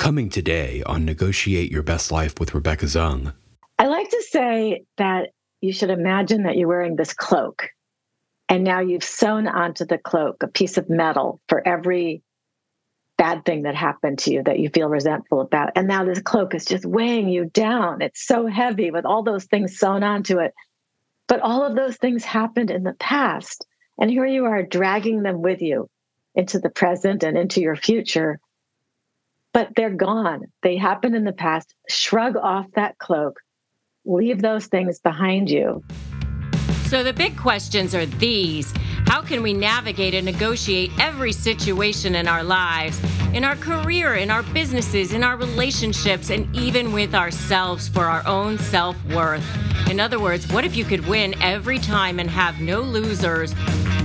Coming today on Negotiate Your Best Life with Rebecca Zung. I like to say that you should imagine that you're wearing this cloak, and now you've sewn onto the cloak a piece of metal for every bad thing that happened to you that you feel resentful about. And now this cloak is just weighing you down. It's so heavy with all those things sewn onto it. But all of those things happened in the past. And here you are dragging them with you into the present and into your future. But they're gone. They happened in the past. Shrug off that cloak, leave those things behind you. So the big questions are these How can we navigate and negotiate every situation in our lives, in our career, in our businesses, in our relationships, and even with ourselves for our own self worth? In other words, what if you could win every time and have no losers?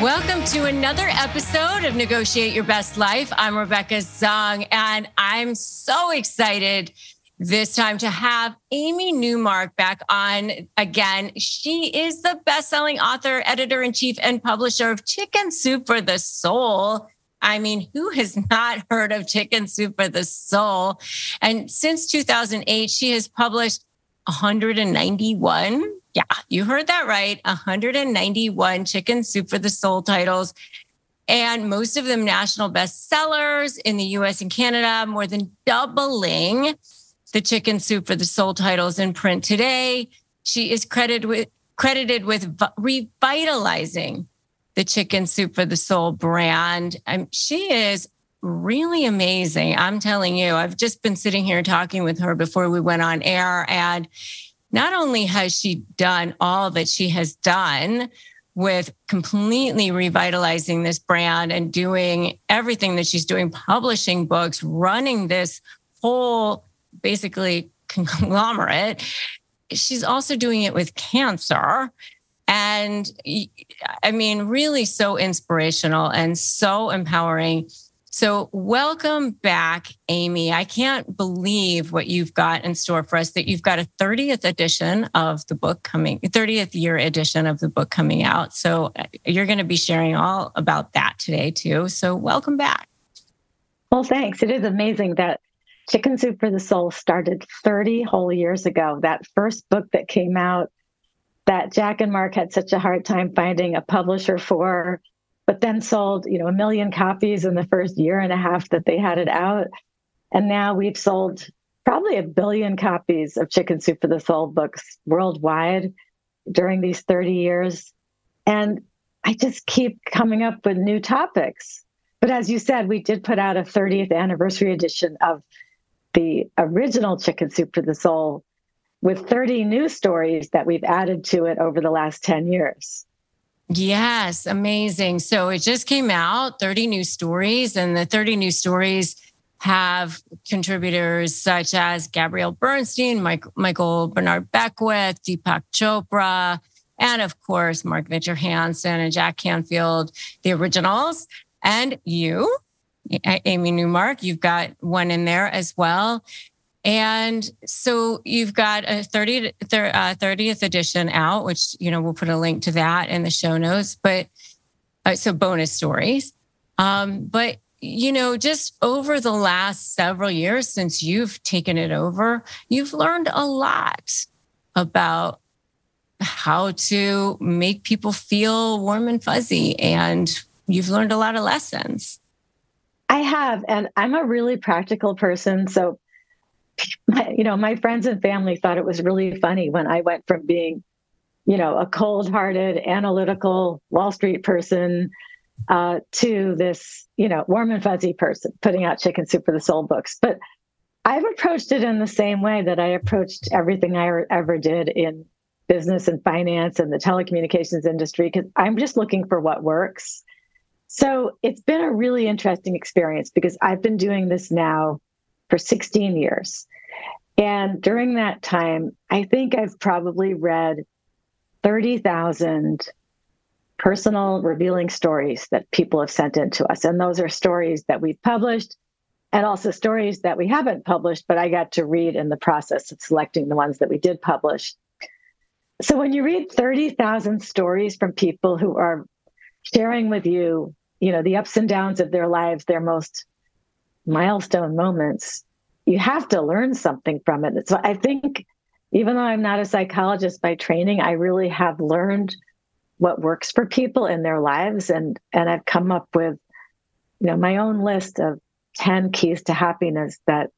Welcome to another episode of Negotiate Your Best Life. I'm Rebecca Zung, and I'm so excited this time to have Amy Newmark back on again. She is the best-selling author, editor in chief, and publisher of Chicken Soup for the Soul. I mean, who has not heard of Chicken Soup for the Soul? And since 2008, she has published 191 yeah, you heard that right. 191 Chicken Soup for the Soul titles, and most of them national bestsellers in the US and Canada, more than doubling the Chicken Soup for the Soul titles in print today. She is credited with, credited with revitalizing the Chicken Soup for the Soul brand. Um, she is really amazing. I'm telling you, I've just been sitting here talking with her before we went on air, and not only has she done all that she has done with completely revitalizing this brand and doing everything that she's doing, publishing books, running this whole basically conglomerate, she's also doing it with cancer. And I mean, really so inspirational and so empowering. So, welcome back, Amy. I can't believe what you've got in store for us that you've got a 30th edition of the book coming, 30th year edition of the book coming out. So, uh, you're going to be sharing all about that today, too. So, welcome back. Well, thanks. It is amazing that Chicken Soup for the Soul started 30 whole years ago. That first book that came out that Jack and Mark had such a hard time finding a publisher for but then sold, you know, a million copies in the first year and a half that they had it out. And now we've sold probably a billion copies of Chicken Soup for the Soul books worldwide during these 30 years. And I just keep coming up with new topics. But as you said, we did put out a 30th anniversary edition of the original Chicken Soup for the Soul with 30 new stories that we've added to it over the last 10 years. Yes, amazing. So it just came out 30 new stories, and the 30 new stories have contributors such as Gabrielle Bernstein, Mike, Michael Bernard Beckwith, Deepak Chopra, and of course, Mark Victor Hansen and Jack Canfield, the originals, and you, Amy Newmark. You've got one in there as well. And so you've got a 30, uh, 30th edition out, which, you know, we'll put a link to that in the show notes, but uh, so bonus stories. Um, but, you know, just over the last several years since you've taken it over, you've learned a lot about how to make people feel warm and fuzzy. And you've learned a lot of lessons. I have. And I'm a really practical person. So you know, my friends and family thought it was really funny when I went from being, you know, a cold-hearted, analytical Wall Street person uh, to this, you know, warm and fuzzy person putting out Chicken Soup for the Soul books. But I've approached it in the same way that I approached everything I ever did in business and finance and the telecommunications industry because I'm just looking for what works. So it's been a really interesting experience because I've been doing this now for 16 years. And during that time, I think I've probably read 30,000 personal revealing stories that people have sent in to us. And those are stories that we've published and also stories that we haven't published, but I got to read in the process of selecting the ones that we did publish. So when you read 30,000 stories from people who are sharing with you, you know, the ups and downs of their lives, their most milestone moments, you have to learn something from it. So I think even though I'm not a psychologist by training, I really have learned what works for people in their lives and and I've come up with you know my own list of 10 keys to happiness that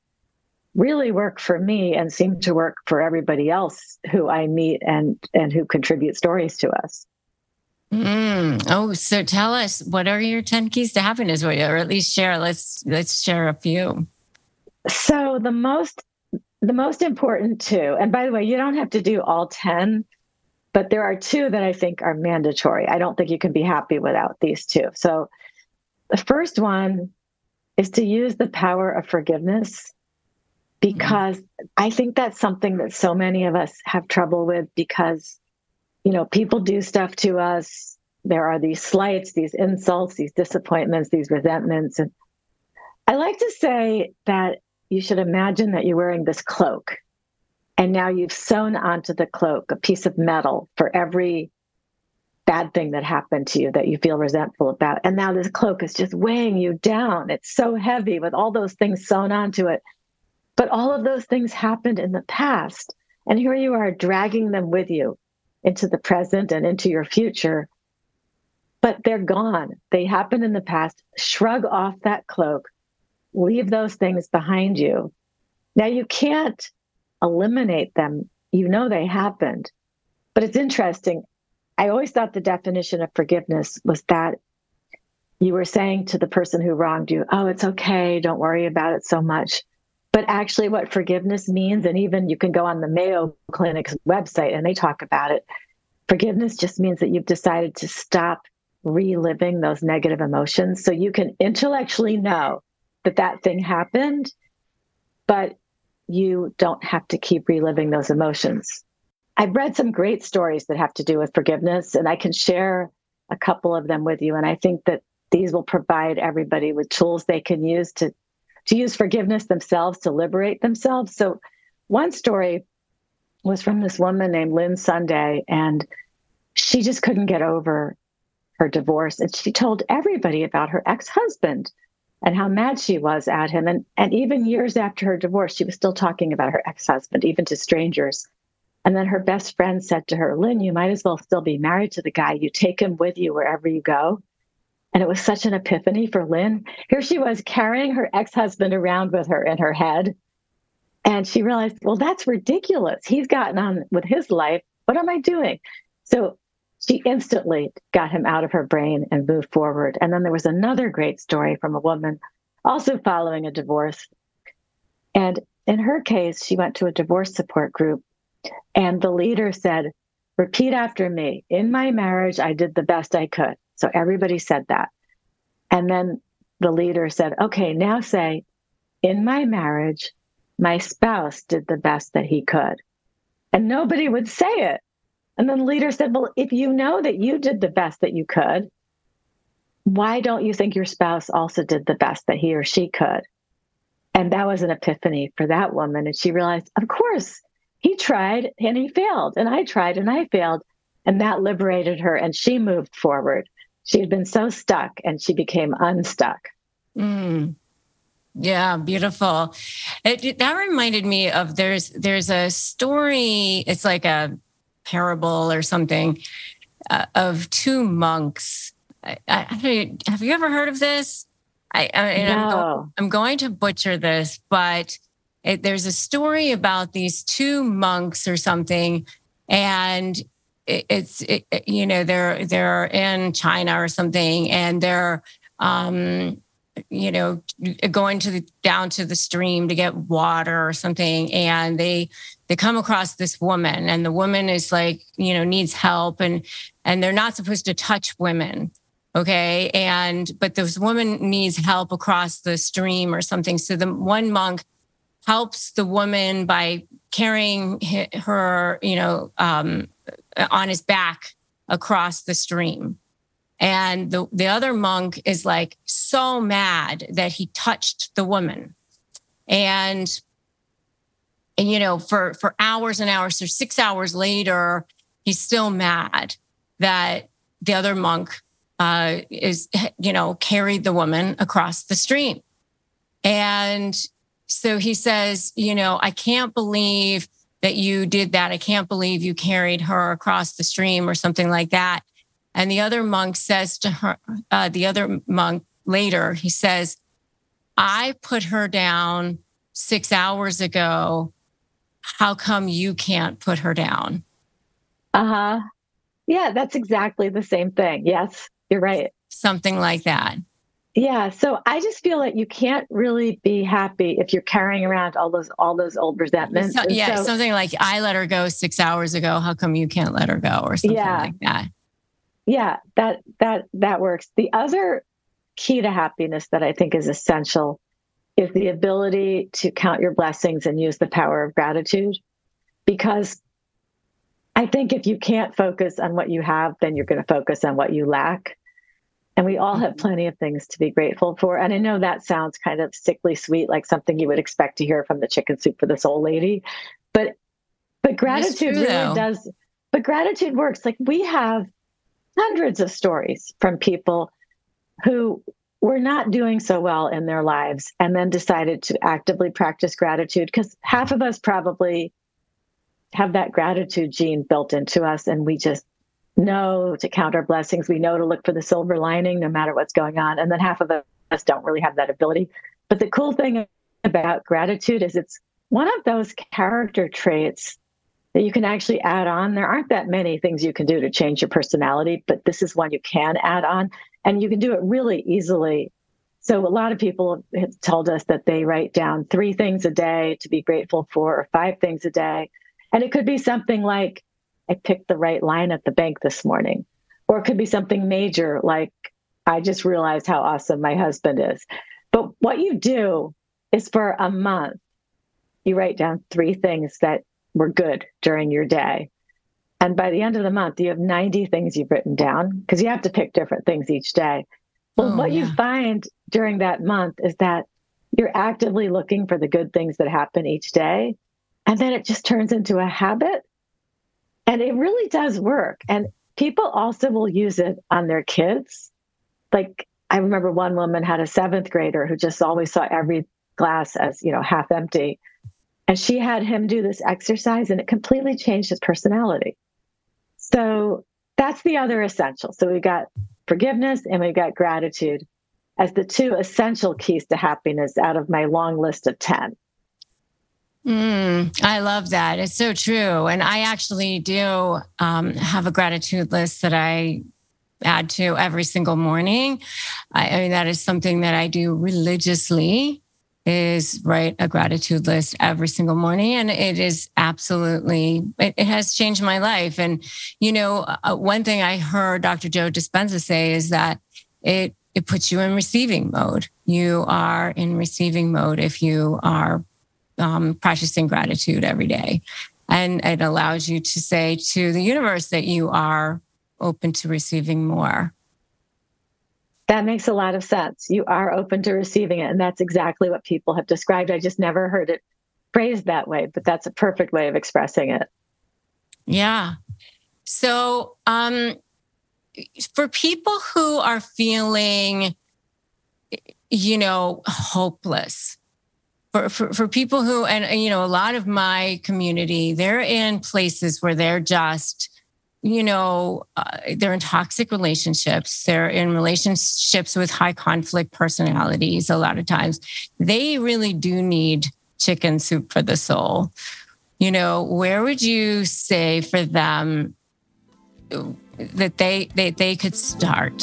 really work for me and seem to work for everybody else who I meet and and who contribute stories to us. Mm. Oh, so tell us what are your 10 keys to happiness or at least share let's let's share a few. So the most the most important two, and by the way, you don't have to do all 10, but there are two that I think are mandatory. I don't think you can be happy without these two. So the first one is to use the power of forgiveness because mm-hmm. I think that's something that so many of us have trouble with because, you know, people do stuff to us. There are these slights, these insults, these disappointments, these resentments. And I like to say that you should imagine that you're wearing this cloak. And now you've sewn onto the cloak a piece of metal for every bad thing that happened to you that you feel resentful about. And now this cloak is just weighing you down. It's so heavy with all those things sewn onto it. But all of those things happened in the past. And here you are dragging them with you into the present and into your future. But they're gone. They happened in the past. Shrug off that cloak leave those things behind you. Now, you can't eliminate them. You know they happened. But it's interesting. I always thought the definition of forgiveness was that you were saying to the person who wronged you, oh, it's okay. Don't worry about it so much. But actually, what forgiveness means, and even you can go on the Mayo Clinic's website and they talk about it. Forgiveness just means that you've decided to stop reliving those negative emotions. So you can intellectually know that that thing happened, but you don't have to keep reliving those emotions. I've read some great stories that have to do with forgiveness, and I can share a couple of them with you. And I think that these will provide everybody with tools they can use to to use forgiveness themselves to liberate themselves. So, one story was from this woman named Lynn Sunday, and she just couldn't get over her divorce, and she told everybody about her ex husband and how mad she was at him. And, and even years after her divorce, she was still talking about her ex husband, even to strangers. And then her best friend said to her, Lynn, you might as well still be married to the guy. You take him with you wherever you go. And it was such an epiphany for Lynn. Here she was carrying her ex husband around with her in her head. And she realized, well, that's ridiculous. He's gotten on with his life. What am I doing? So she instantly got him out of her brain and moved forward. And then there was another great story from a woman also following a divorce. And in her case, she went to a divorce support group, and the leader said, Repeat after me. In my marriage, I did the best I could. So everybody said that. And then the leader said, Okay, now say, In my marriage, my spouse did the best that he could. And nobody would say it. And then the leader said, Well, if you know that you did the best that you could, why don't you think your spouse also did the best that he or she could? And that was an epiphany for that woman. And she realized, of course, he tried and he failed, and I tried and I failed. And that liberated her, and she moved forward. She had been so stuck, and she became unstuck. Mm. Yeah, beautiful. It, that reminded me of there's there's a story. It's like a parable or something uh, of two monks. I, I, have you ever heard of this? I, I no. I'm, go, I'm, going to butcher this, but it, there's a story about these two monks or something, and it, it's you know they're they're in China or something, and they're um, you know going to the down to the stream to get water or something, and they they come across this woman and the woman is like you know needs help and and they're not supposed to touch women okay and but this woman needs help across the stream or something so the one monk helps the woman by carrying her, you know, um, on his back across the stream. And the, the other monk is like so mad that he touched the woman. And, and you know, for, for hours and hours, so six hours later, he's still mad that the other monk uh, is, you know, carried the woman across the stream. And so he says, you know, I can't believe that you did that. I can't believe you carried her across the stream or something like that. And the other monk says to her, uh, the other monk later, he says, I put her down six hours ago. How come you can't put her down? Uh huh. Yeah, that's exactly the same thing. Yes, you're right. Something like that. Yeah, so I just feel like you can't really be happy if you're carrying around all those all those old resentments. So, yeah, so, something like I let her go six hours ago. How come you can't let her go, or something yeah, like that? Yeah, that that that works. The other key to happiness that I think is essential is the ability to count your blessings and use the power of gratitude, because I think if you can't focus on what you have, then you're going to focus on what you lack and we all have mm-hmm. plenty of things to be grateful for. And I know that sounds kind of sickly sweet, like something you would expect to hear from the chicken soup for the soul lady. But but gratitude true, really does but gratitude works. Like we have hundreds of stories from people who were not doing so well in their lives and then decided to actively practice gratitude because half of us probably have that gratitude gene built into us and we just know to count our blessings. We know to look for the silver lining no matter what's going on. And then half of us don't really have that ability. But the cool thing about gratitude is it's one of those character traits that you can actually add on. There aren't that many things you can do to change your personality, but this is one you can add on. And you can do it really easily. So a lot of people have told us that they write down three things a day to be grateful for, or five things a day. And it could be something like, I picked the right line at the bank this morning. Or it could be something major like I just realized how awesome my husband is. But what you do is for a month, you write down three things that were good during your day. And by the end of the month, you have 90 things you've written down because you have to pick different things each day. Well, oh, what yeah. you find during that month is that you're actively looking for the good things that happen each day. And then it just turns into a habit. And it really does work. And people also will use it on their kids. Like I remember one woman had a seventh grader who just always saw every glass as, you know, half empty. And she had him do this exercise and it completely changed his personality. So that's the other essential. So we've got forgiveness and we've got gratitude as the two essential keys to happiness out of my long list of 10. Mm, I love that. It's so true. And I actually do um, have a gratitude list that I add to every single morning. I, I mean, that is something that I do religiously is write a gratitude list every single morning and it is absolutely it, it has changed my life and you know uh, one thing i heard dr joe dispenza say is that it it puts you in receiving mode you are in receiving mode if you are um, practicing gratitude every day. And it allows you to say to the universe that you are open to receiving more. That makes a lot of sense. You are open to receiving it. And that's exactly what people have described. I just never heard it phrased that way, but that's a perfect way of expressing it. Yeah. So, um, for people who are feeling, you know, hopeless, for, for, for people who, and you know, a lot of my community, they're in places where they're just, you know, uh, they're in toxic relationships. They're in relationships with high conflict personalities. A lot of times, they really do need chicken soup for the soul. You know, where would you say for them that they they, they could start?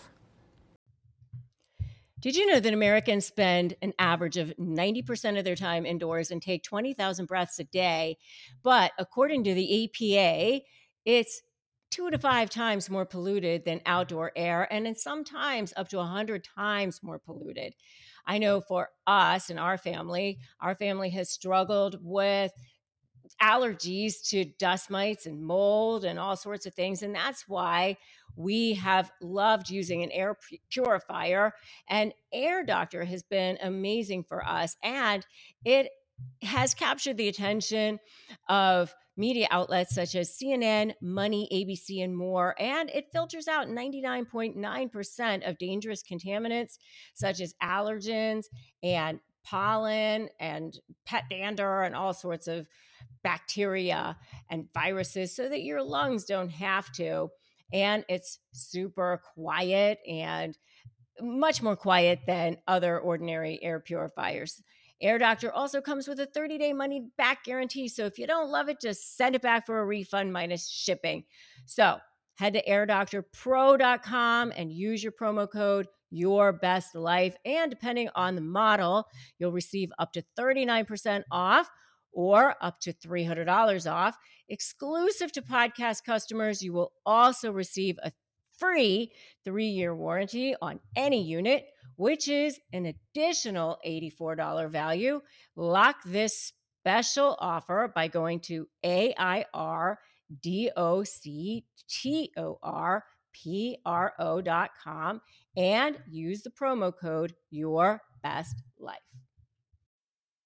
Did you know that Americans spend an average of 90% of their time indoors and take 20,000 breaths a day? But according to the EPA, it's two to five times more polluted than outdoor air, and in sometimes up to 100 times more polluted. I know for us and our family, our family has struggled with allergies to dust mites and mold and all sorts of things. And that's why we have loved using an air purifier. And Air Doctor has been amazing for us. And it has captured the attention of media outlets such as CNN, Money, ABC, and more. And it filters out 99.9% of dangerous contaminants such as allergens and pollen and pet dander and all sorts of bacteria and viruses so that your lungs don't have to. And it's super quiet and much more quiet than other ordinary air purifiers. Air Doctor also comes with a 30 day money back guarantee. So if you don't love it, just send it back for a refund minus shipping. So head to airdoctorpro.com and use your promo code your best life and depending on the model you'll receive up to 39% off or up to $300 off exclusive to podcast customers you will also receive a free 3-year warranty on any unit which is an additional $84 value. Lock this special offer by going to A-I-R-D-O-C-T-O-R-P-R-O.com and use the promo code Your Best Life.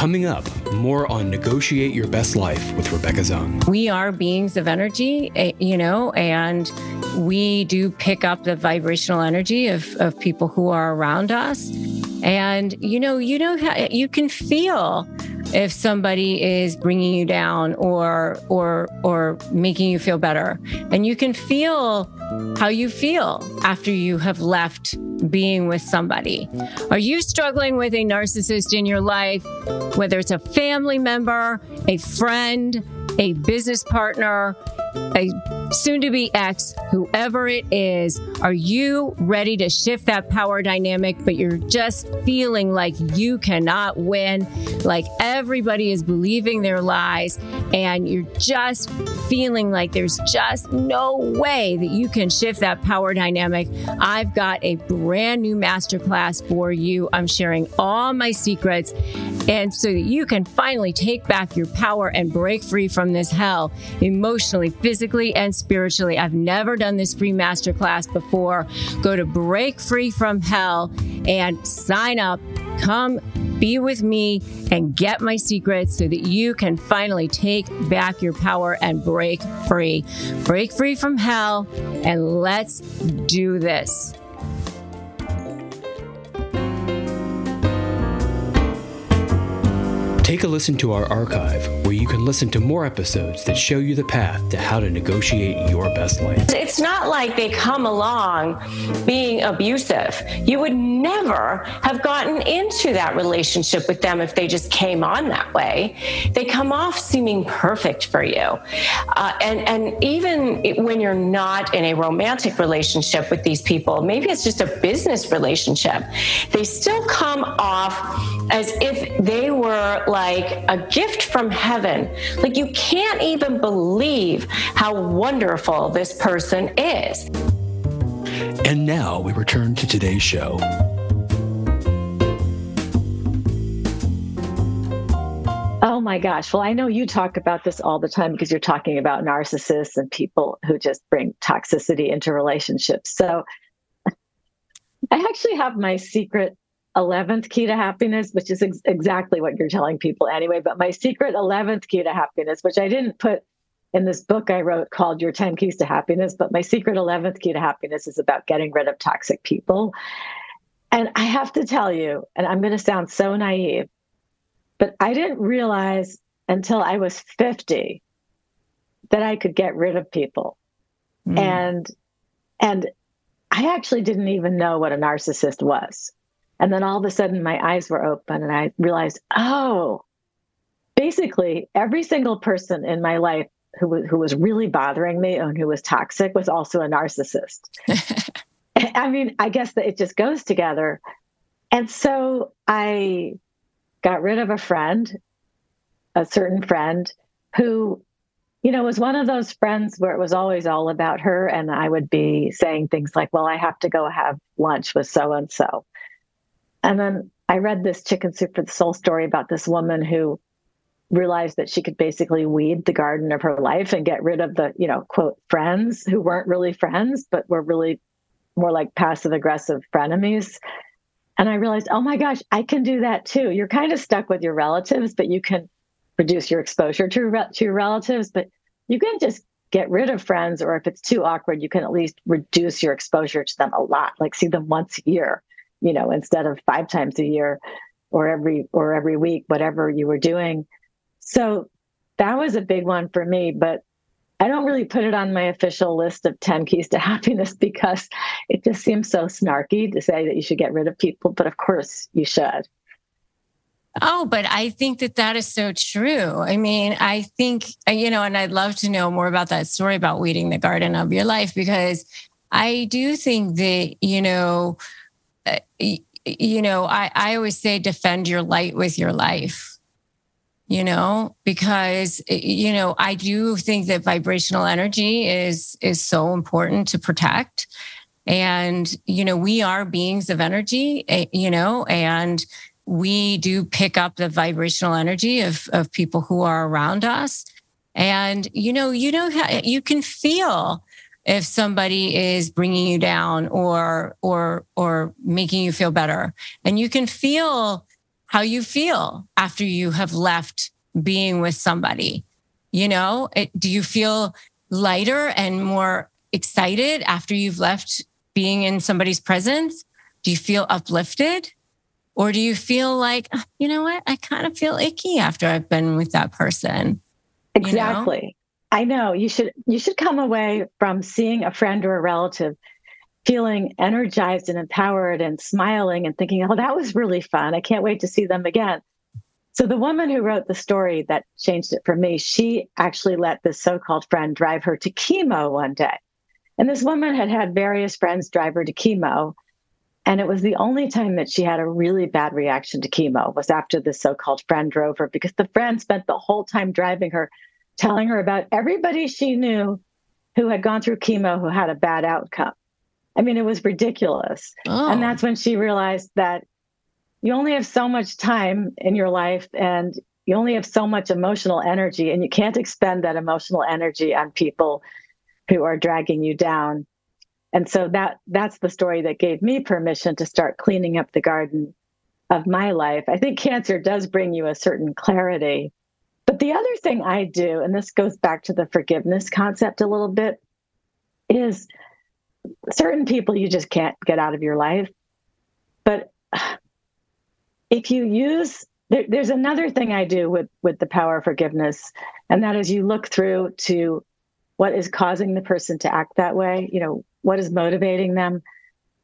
Coming up, more on Negotiate Your Best Life with Rebecca Zung. We are beings of energy, eh, you know, and we do pick up the vibrational energy of, of people who are around us. And, you know, you know, you can feel if somebody is bringing you down or or or making you feel better and you can feel how you feel after you have left being with somebody. Are you struggling with a narcissist in your life whether it's a family member a friend a business partner a soon to be ex, whoever it is, are you ready to shift that power dynamic, but you're just feeling like you cannot win, like everybody is believing their lies, and you're just feeling like there's just no way that you can shift that power dynamic? I've got a brand new masterclass for you. I'm sharing all my secrets, and so that you can finally take back your power and break free from this hell emotionally, physically, and spiritually. I've never done this free masterclass before. Go to Break Free from Hell and sign up. Come be with me and get my secrets so that you can finally take back your power and break free. Break free from hell and let's do this. Take a listen to our archive where you can listen to more episodes that show you the path to how to negotiate your best life. It's not like they come along being abusive. You would never have gotten into that relationship with them if they just came on that way. They come off seeming perfect for you. Uh, and, and even when you're not in a romantic relationship with these people, maybe it's just a business relationship, they still come off as if they were like, like a gift from heaven. Like you can't even believe how wonderful this person is. And now we return to today's show. Oh my gosh. Well, I know you talk about this all the time because you're talking about narcissists and people who just bring toxicity into relationships. So I actually have my secret 11th key to happiness, which is ex- exactly what you're telling people anyway. But my secret 11th key to happiness, which I didn't put in this book I wrote called Your 10 Keys to Happiness, but my secret 11th key to happiness is about getting rid of toxic people. And I have to tell you, and I'm going to sound so naive, but I didn't realize until I was 50 that I could get rid of people. Mm. And and I actually didn't even know what a narcissist was. And then all of a sudden, my eyes were open and I realized, oh, basically, every single person in my life who, who was really bothering me and who was toxic was also a narcissist. I mean, I guess that it just goes together. And so I got rid of a friend, a certain friend who, you know, was one of those friends where it was always all about her. And I would be saying things like, well, I have to go have lunch with so and so. And then I read this Chicken Soup for the Soul story about this woman who realized that she could basically weed the garden of her life and get rid of the, you know, quote, friends who weren't really friends, but were really more like passive aggressive frenemies. And I realized, oh my gosh, I can do that too. You're kind of stuck with your relatives, but you can reduce your exposure to, to your relatives, but you can just get rid of friends, or if it's too awkward, you can at least reduce your exposure to them a lot, like see them once a year you know, instead of five times a year or every or every week, whatever you were doing. So that was a big one for me, but I don't really put it on my official list of 10 keys to happiness because it just seems so snarky to say that you should get rid of people, but of course you should. Oh, but I think that that is so true. I mean, I think, you know, and I'd love to know more about that story about weeding the garden of your life because I do think that, you know, you know, I, I always say defend your light with your life, you know, because, you know, I do think that vibrational energy is, is so important to protect. And, you know, we are beings of energy, eh, you know, and we do pick up the vibrational energy of, of people who are around us. And, you know, you know, how you can feel if somebody is bringing you down or or or making you feel better. And you can feel how you feel after you have left being with somebody. You know it, do you feel lighter and more excited after you've left being in somebody's presence? Do you feel uplifted? Or do you feel like ah, you know what? I kind of feel icky after i've been with that person. Exactly? I know you should you should come away from seeing a friend or a relative feeling energized and empowered and smiling and thinking, "Oh, that was really fun. I can't wait to see them again." So the woman who wrote the story that changed it for me, she actually let this so-called friend drive her to chemo one day. And this woman had had various friends drive her to chemo, and it was the only time that she had a really bad reaction to chemo was after this so-called friend drove her because the friend spent the whole time driving her telling her about everybody she knew who had gone through chemo who had a bad outcome. I mean, it was ridiculous. Oh. And that's when she realized that you only have so much time in your life and you only have so much emotional energy, and you can't expend that emotional energy on people who are dragging you down. And so that that's the story that gave me permission to start cleaning up the garden of my life. I think cancer does bring you a certain clarity. But the other thing I do, and this goes back to the forgiveness concept a little bit, is certain people you just can't get out of your life. But if you use there, there's another thing I do with with the power of forgiveness, and that is you look through to what is causing the person to act that way. You know, what is motivating them,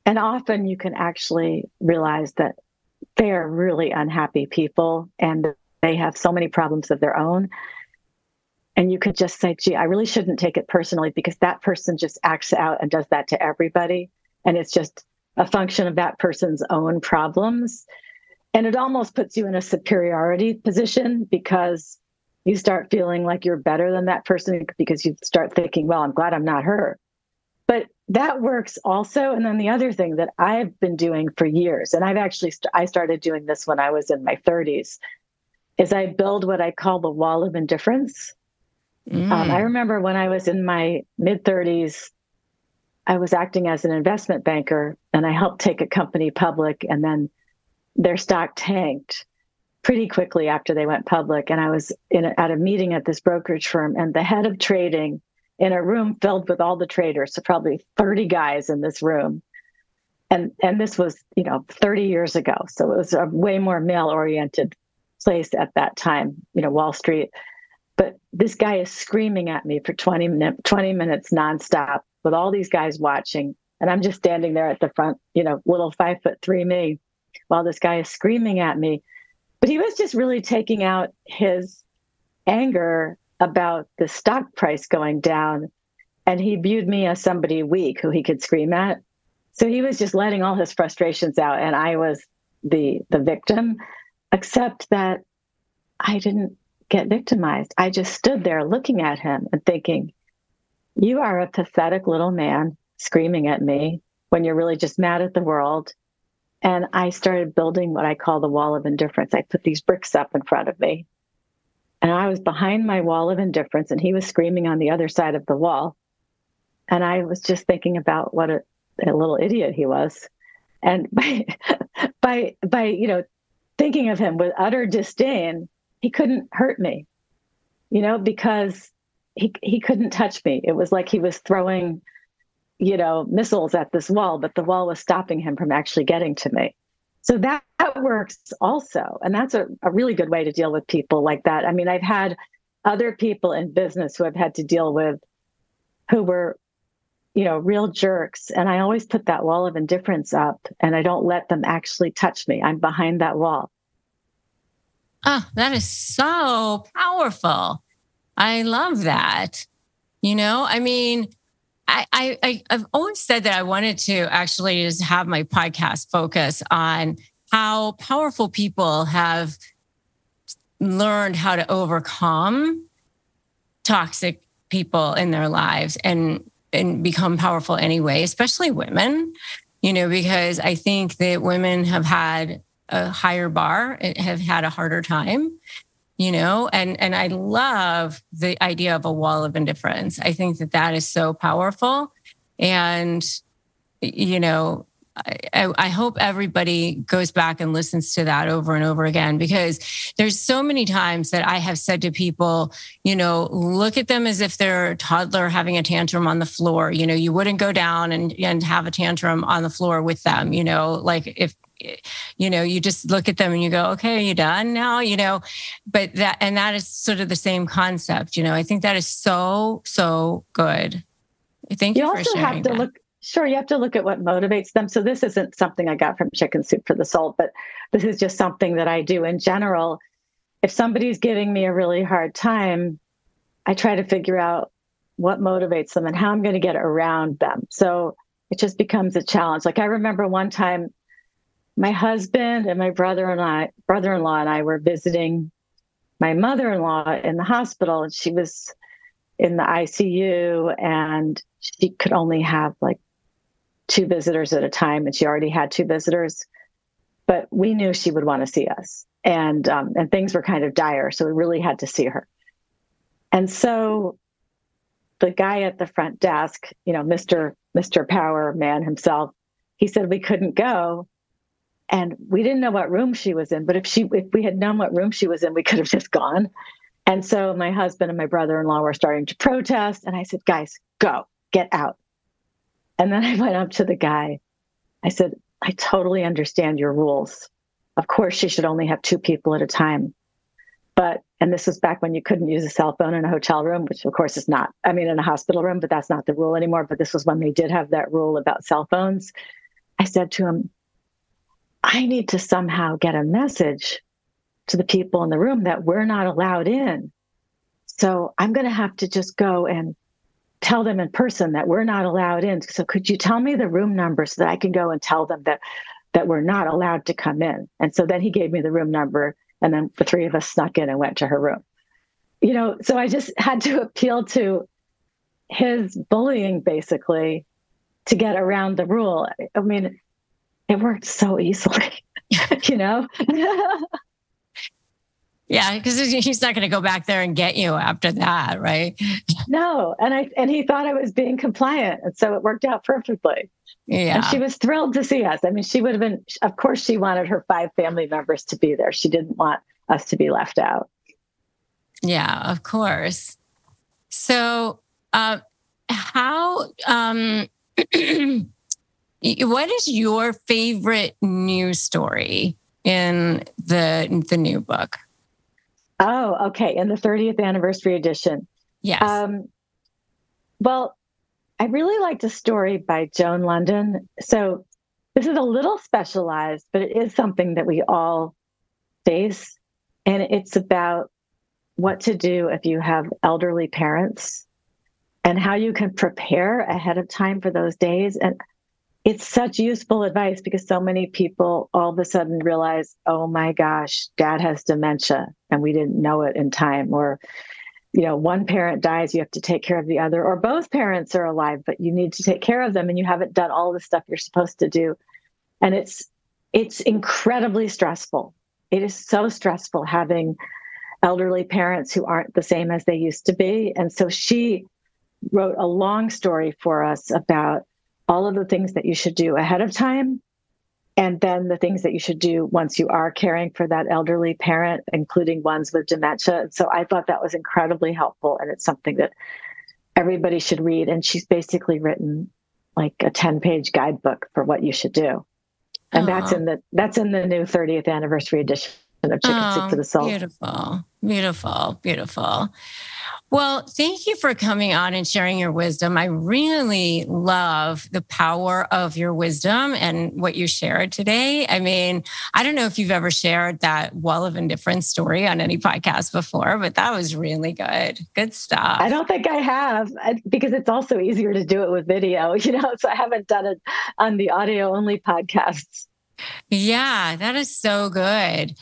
and often you can actually realize that they are really unhappy people and they have so many problems of their own. And you could just say, gee, I really shouldn't take it personally because that person just acts out and does that to everybody. And it's just a function of that person's own problems. And it almost puts you in a superiority position because you start feeling like you're better than that person because you start thinking, well, I'm glad I'm not her. But that works also. And then the other thing that I've been doing for years, and I've actually, st- I started doing this when I was in my 30s, is I build what I call the wall of indifference. Mm. Um, I mm. remember when I was in my mid 30s, I was acting as an investment banker and I helped take a company public and then their stock tanked pretty quickly after they went public. And I was in a, at a meeting at this brokerage firm and the head of trading in a room filled with all the traders, so probably 30 guys in this room. And and this was, you know, 30 years ago. So it was a way more male oriented place at that time, you know, Wall Street. But this guy is screaming at me for 20 minutes 20 minutes nonstop with all these guys watching. And I'm just standing there at the front, you know, little five foot three me, while this guy is screaming at me. But he was just really taking out his anger about the stock price going down. And he viewed me as somebody weak who he could scream at. So he was just letting all his frustrations out. And I was the the victim, except that I didn't get victimized. I just stood there looking at him and thinking, You are a pathetic little man screaming at me when you're really just mad at the world. And I started building what I call the wall of indifference. I put these bricks up in front of me and I was behind my wall of indifference, and he was screaming on the other side of the wall. And I was just thinking about what a, a little idiot he was. And by, by, by, you know, thinking of him with utter disdain, he couldn't hurt me, you know, because he, he couldn't touch me. It was like he was throwing, you know, missiles at this wall, but the wall was stopping him from actually getting to me. So that, that works also. And that's a, a really good way to deal with people like that. I mean, I've had other people in business who I've had to deal with who were, you know, real jerks. And I always put that wall of indifference up and I don't let them actually touch me. I'm behind that wall. Oh, that is so powerful. I love that. You know, I mean, I, I I've always said that I wanted to actually just have my podcast focus on how powerful people have learned how to overcome toxic people in their lives and and become powerful anyway, especially women, you know, because I think that women have had a higher bar, eh, have had a harder time you know and and i love the idea of a wall of indifference. I think that that is so powerful. And you know I, I, hope everybody goes back and listens to that over and over again because there's so many times that I have said to people, you know, look at them as if they're a toddler having a tantrum on the floor. You know, you wouldn't go down and, and have a tantrum on the floor with them, you know, like if you know you just look at them and you go okay are you done now you know but that and that is sort of the same concept you know i think that is so so good thank you, you also have to that. look sure you have to look at what motivates them. So this isn't something i got from chicken soup for the soul but this is just something that i do in general. If somebody's giving me a really hard time i try to figure out what motivates them and how i'm going to get around them. So it just becomes a challenge. Like i remember one time my husband and my brother and I, brother-in-law and I were visiting my mother-in-law in the hospital and she was in the ICU and she could only have like two visitors at a time and she already had two visitors but we knew she would want to see us and um, and things were kind of dire so we really had to see her and so the guy at the front desk you know mr mr power man himself he said we couldn't go and we didn't know what room she was in. But if she, if we had known what room she was in, we could have just gone. And so my husband and my brother-in-law were starting to protest, and I said, "Guys, go, get out." And then I went up to the guy. I said, "I totally understand your rules. Of course, she should only have two people at a time." But, and this was back when you couldn't use a cell phone in a hotel room, which of course is not, I mean, in a hospital room, but that's not the rule anymore. But this was when they did have that rule about cell phones. I said to him, I need to somehow get a message to the people in the room that we're not allowed in. So I'm going to have to just go and tell them in person that we're not allowed in. So could you tell me the room number so that I can go and tell them that that we're not allowed to come in? And so then he gave me the room number and then the three of us snuck in and went to her room. You know, so I just had to appeal to his bullying basically to get around the rule. I mean, it worked so easily, you know? yeah, because he's not going to go back there and get you after that, right? no, and I and he thought I was being compliant, and so it worked out perfectly. Yeah. And she was thrilled to see us. I mean, she would have been, of course, she wanted her five family members to be there. She didn't want us to be left out. Yeah, of course. So, uh, how, um, what is your favorite news story in the the new book? Oh, okay. In the 30th anniversary edition. Yes. Um, well, I really liked a story by Joan London. So this is a little specialized, but it is something that we all face. And it's about what to do if you have elderly parents and how you can prepare ahead of time for those days. And it's such useful advice because so many people all of a sudden realize, oh my gosh, dad has dementia and we didn't know it in time. Or you know, one parent dies, you have to take care of the other, or both parents are alive, but you need to take care of them and you haven't done all the stuff you're supposed to do. And it's it's incredibly stressful. It is so stressful having elderly parents who aren't the same as they used to be. And so she wrote a long story for us about all of the things that you should do ahead of time and then the things that you should do once you are caring for that elderly parent, including ones with dementia. So I thought that was incredibly helpful. And it's something that everybody should read. And she's basically written like a 10 page guidebook for what you should do. And that's in the that's in the new 30th anniversary edition of Chicken Soup for the Soul. Beautiful, beautiful, beautiful. Well, thank you for coming on and sharing your wisdom. I really love the power of your wisdom and what you shared today. I mean, I don't know if you've ever shared that Wall of Indifference story on any podcast before, but that was really good. Good stuff. I don't think I have uh, because it's also easier to do it with video, you know, so I haven't done it on the audio only podcasts. Yeah, that is so good.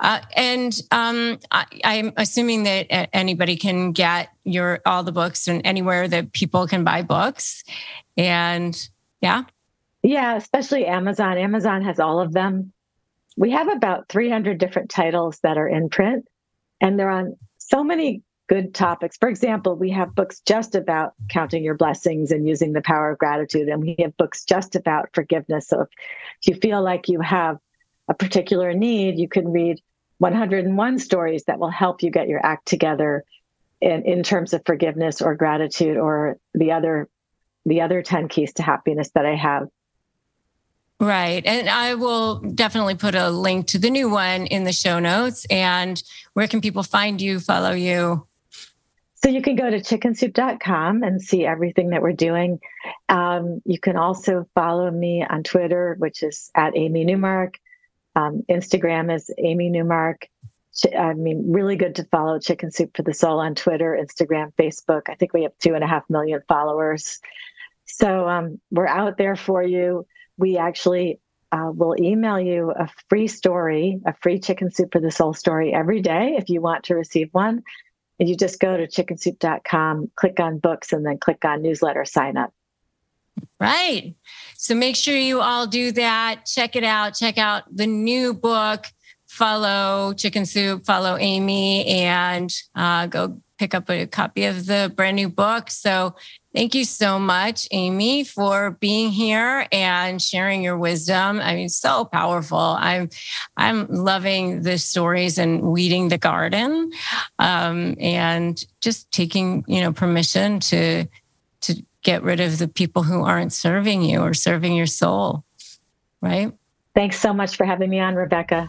Uh, and um, I, am assuming that anybody can get your all the books and anywhere that people can buy books. And yeah. Yeah, especially Amazon. Amazon has all of them. We have about 300 different titles that are in print, and they're on so many good topics. For example, we have books just about counting your blessings and using the power of gratitude, and we have books just about forgiveness. So if you feel like you have a particular need, you can read 101 stories that will help you get your act together in, in terms of forgiveness or gratitude or the other the other 10 keys to happiness that I have. Right. And I will definitely put a link to the new one in the show notes. And where can people find you, follow you? So you can go to chickensoup.com and see everything that we're doing. Um, you can also follow me on Twitter, which is at Amy Newmark. Um, Instagram is Amy Newmark. I mean, really good to follow Chicken Soup for the Soul on Twitter, Instagram, Facebook. I think we have two and a half million followers. So um, we're out there for you. We actually uh, will email you a free story, a free Chicken Soup for the Soul story every day if you want to receive one. And you just go to chickensoup.com, click on books, and then click on newsletter sign up. Right. So make sure you all do that. Check it out. Check out the new book. Follow Chicken Soup, follow Amy, and uh, go pick up a copy of the brand new book. So Thank you so much, Amy, for being here and sharing your wisdom. I mean, so powerful. I'm, I'm loving the stories and weeding the garden, um, and just taking, you know, permission to, to get rid of the people who aren't serving you or serving your soul. Right. Thanks so much for having me on, Rebecca.